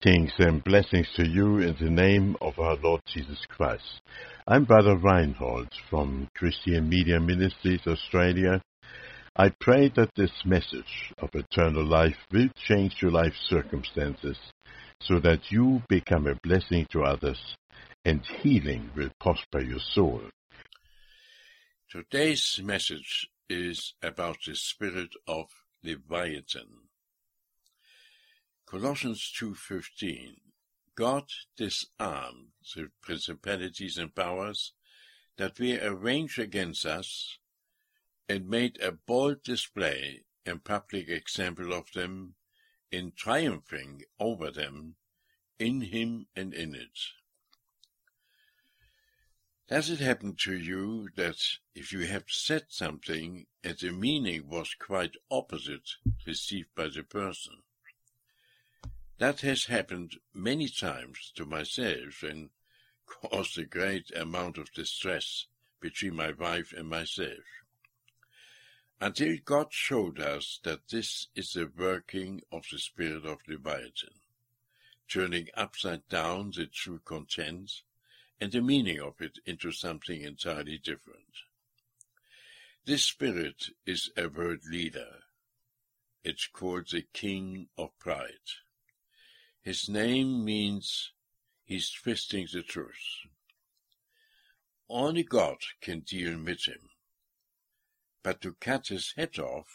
Greetings and blessings to you in the name of our Lord Jesus Christ. I'm Brother Reinhold from Christian Media Ministries Australia. I pray that this message of eternal life will change your life circumstances so that you become a blessing to others and healing will prosper your soul. Today's message is about the spirit of Leviathan. Colossians 2.15 God disarmed the principalities and powers that were arranged against us and made a bold display and public example of them in triumphing over them in him and in it. Does it happen to you that if you have said something and the meaning was quite opposite received by the person, that has happened many times to myself and caused a great amount of distress between my wife and myself. Until God showed us that this is the working of the spirit of Leviathan, turning upside down the true content and the meaning of it into something entirely different. This spirit is a world leader. It's called the King of Pride. His name means he's twisting the truth. Only God can deal with him. But to cut his head off,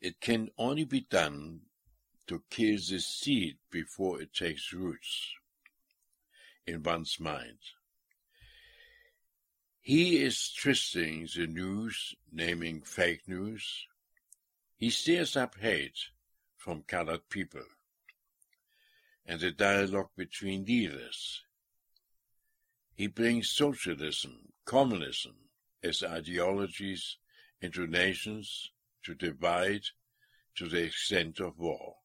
it can only be done to kill the seed before it takes roots in one's mind. He is twisting the news, naming fake news. He stirs up hate from colored people and the dialogue between leaders. He brings socialism, communism as ideologies into nations to divide to the extent of war.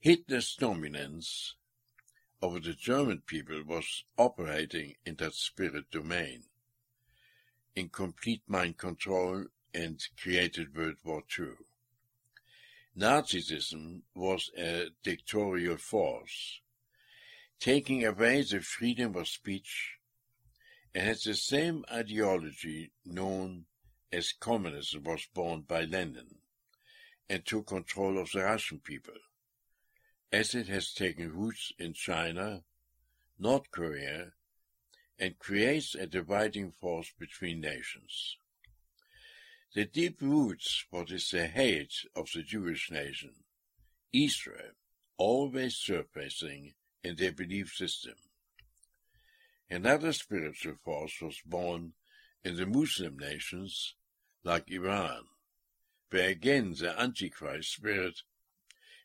Hitler's dominance over the German people was operating in that spirit domain, in complete mind control and created World War II. Nazism was a dictatorial force, taking away the freedom of speech and had the same ideology known as communism was born by Lenin and took control of the Russian people, as it has taken roots in China, North Korea, and creates a dividing force between nations. The deep roots what is the hate of the Jewish nation, Israel, always surfacing in their belief system. Another spiritual force was born in the Muslim nations like Iran, where again the Antichrist spirit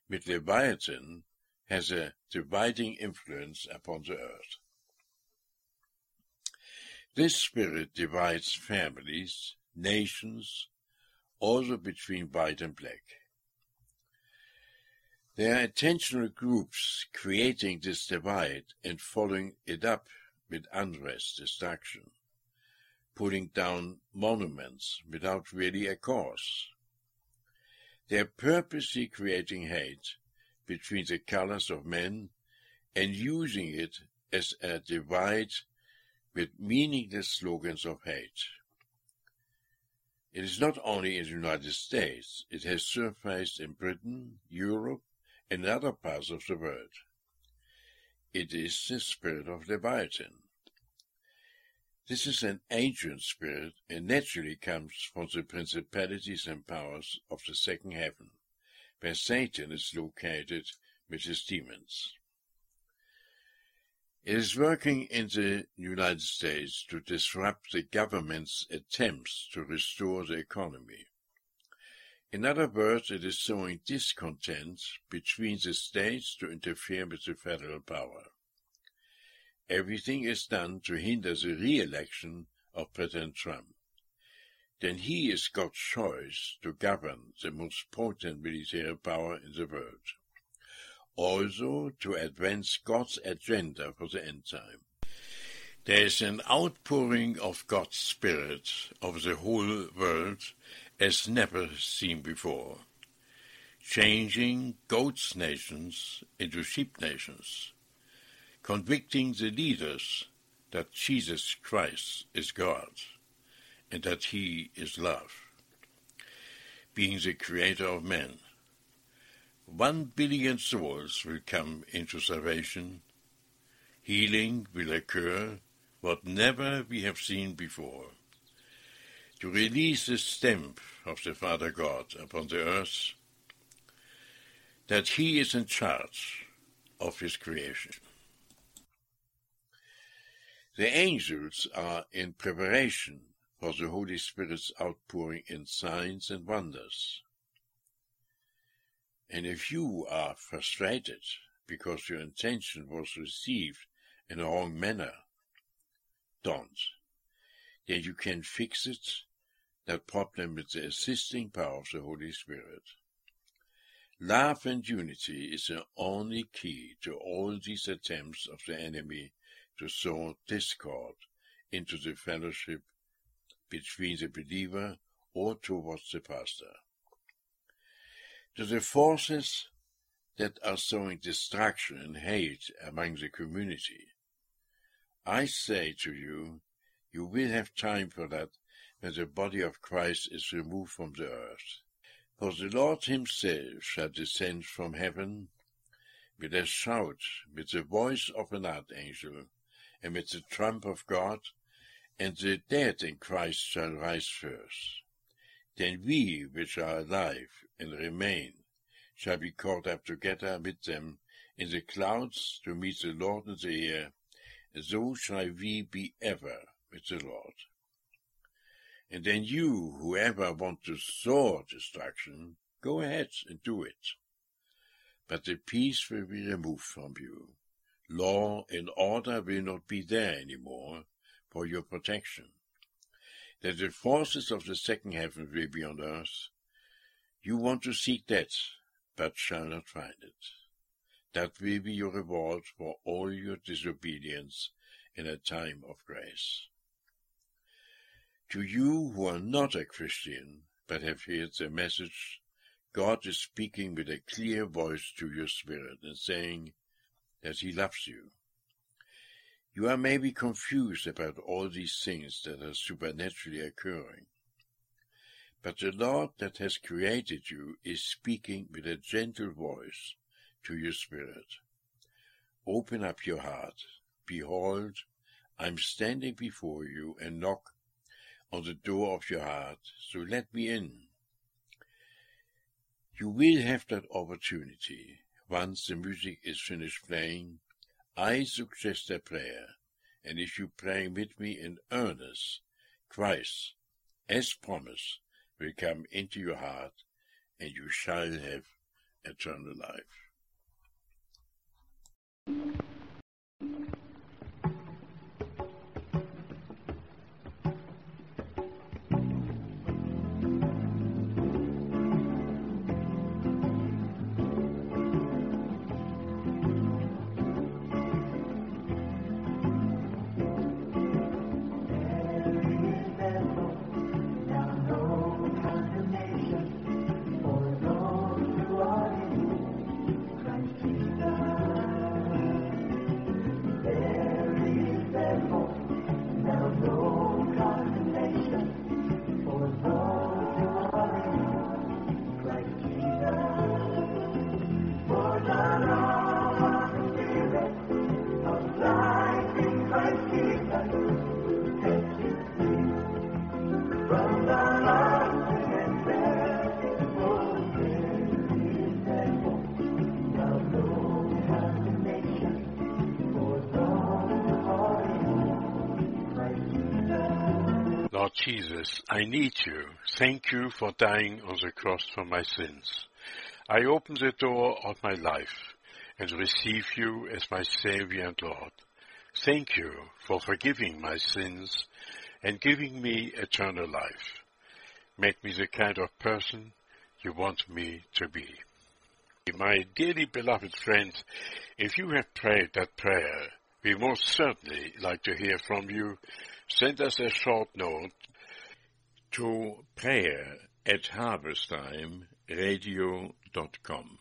with Leviathan has a dividing influence upon the earth. This spirit divides families, nations, also between white and black. There are intentional groups creating this divide and following it up with unrest, destruction, putting down monuments without really a cause. They are purposely creating hate between the colors of men and using it as a divide with meaningless slogans of hate. It is not only in the United States, it has surfaced in Britain, Europe, and other parts of the world. It is the spirit of Leviathan. This is an ancient spirit and naturally comes from the principalities and powers of the second heaven, where Satan is located with his demons. It is working in the United States to disrupt the government's attempts to restore the economy. In other words, it is sowing discontent between the states to interfere with the federal power. Everything is done to hinder the re-election of President Trump. Then he is God's choice to govern the most potent military power in the world also to advance God's agenda for the end time. There is an outpouring of God's Spirit over the whole world as never seen before. changing goats nations into sheep nations, convicting the leaders that Jesus Christ is God and that he is love, being the creator of men. One billion souls will come into salvation. Healing will occur, what never we have seen before. To release the stamp of the Father God upon the earth, that he is in charge of his creation. The angels are in preparation for the Holy Spirit's outpouring in signs and wonders. And if you are frustrated because your intention was received in a wrong manner, don't. Then you can fix it, that problem with the assisting power of the Holy Spirit. Love and unity is the only key to all these attempts of the enemy to sow discord into the fellowship between the believer or towards the pastor. To the forces that are sowing destruction and hate among the community, I say to you, you will have time for that when the body of Christ is removed from the earth. For the Lord himself shall descend from heaven with a shout, with the voice of an archangel, and with the trump of God, and the dead in Christ shall rise first. Then we which are alive and remain shall be caught up together with them in the clouds to meet the Lord in the air, so shall we be ever with the Lord. And then you, whoever want to sow destruction, go ahead and do it. But the peace will be removed from you. Law and order will not be there any more for your protection. That the forces of the second heaven will be on earth. You want to seek that, but shall not find it. That will be your reward for all your disobedience in a time of grace. To you who are not a Christian, but have heard the message, God is speaking with a clear voice to your spirit and saying that He loves you. You are maybe confused about all these things that are supernaturally occurring. But the Lord that has created you is speaking with a gentle voice to your spirit. Open up your heart. Behold, I am standing before you and knock on the door of your heart, so let me in. You will have that opportunity once the music is finished playing. I suggest a prayer, and if you pray with me in earnest, Christ, as promised, will come into your heart, and you shall have eternal life. Jesus, I need you. Thank you for dying on the cross for my sins. I open the door of my life and receive you as my Savior and Lord. Thank you for forgiving my sins and giving me eternal life. Make me the kind of person you want me to be. My dearly beloved friends, if you have prayed that prayer, we most certainly like to hear from you send us a short note to prayer at harvesttime radio.com.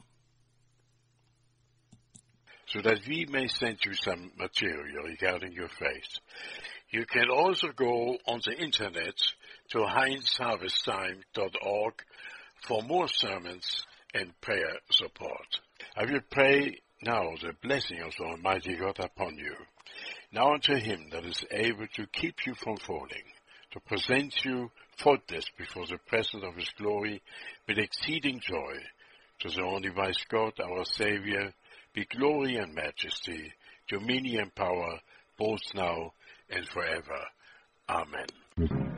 So that we may send you some material regarding your faith. You can also go on the internet to heinzharvesttime.org for more sermons and prayer support. I will pray now the blessing of Almighty God upon you. Now unto him that is able to keep you from falling, to present you faultless before the presence of his glory with exceeding joy, to the only wise God, our Saviour, be glory and majesty, dominion and power, both now and forever. Amen.